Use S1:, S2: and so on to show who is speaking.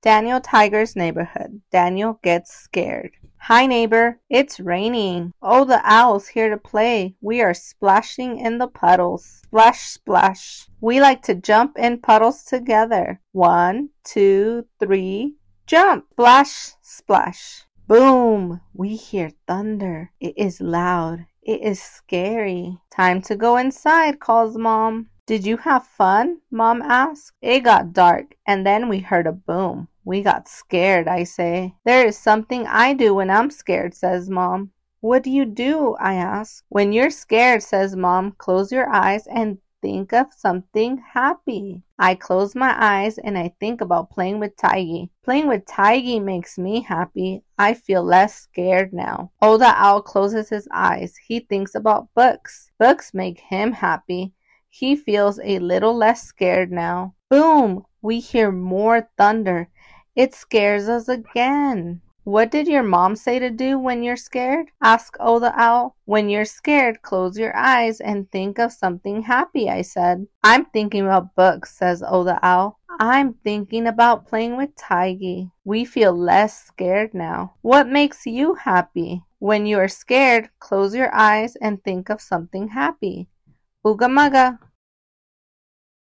S1: Daniel Tiger's neighborhood. Daniel gets scared. Hi neighbor, it's raining. Oh, the owl's here to play. We are splashing in the puddles. Splash, splash. We like to jump in puddles together. One, two, three, jump. Splash, splash. Boom! We hear thunder. It is loud. It is scary. Time to go inside, calls mom. Did you have fun? Mom asked. It got dark, and then we heard a boom. We got scared, I say. There is something I do when I'm scared, says Mom. What do you do? I ask. When you're scared, says Mom, close your eyes and think of something happy. I close my eyes and I think about playing with Tiggy. Playing with Tiggy makes me happy. I feel less scared now. The owl closes his eyes. He thinks about books. Books make him happy. He feels a little less scared now. Boom! We hear more thunder. It scares us again. What did your mom say to do when you're scared? asked O the owl. When you're scared, close your eyes and think of something happy, I said. I'm thinking about books, says O the owl. I'm thinking about playing with Tiggy. We feel less scared now. What makes you happy? When you are scared, close your eyes and think of something happy. Ugga Mugga.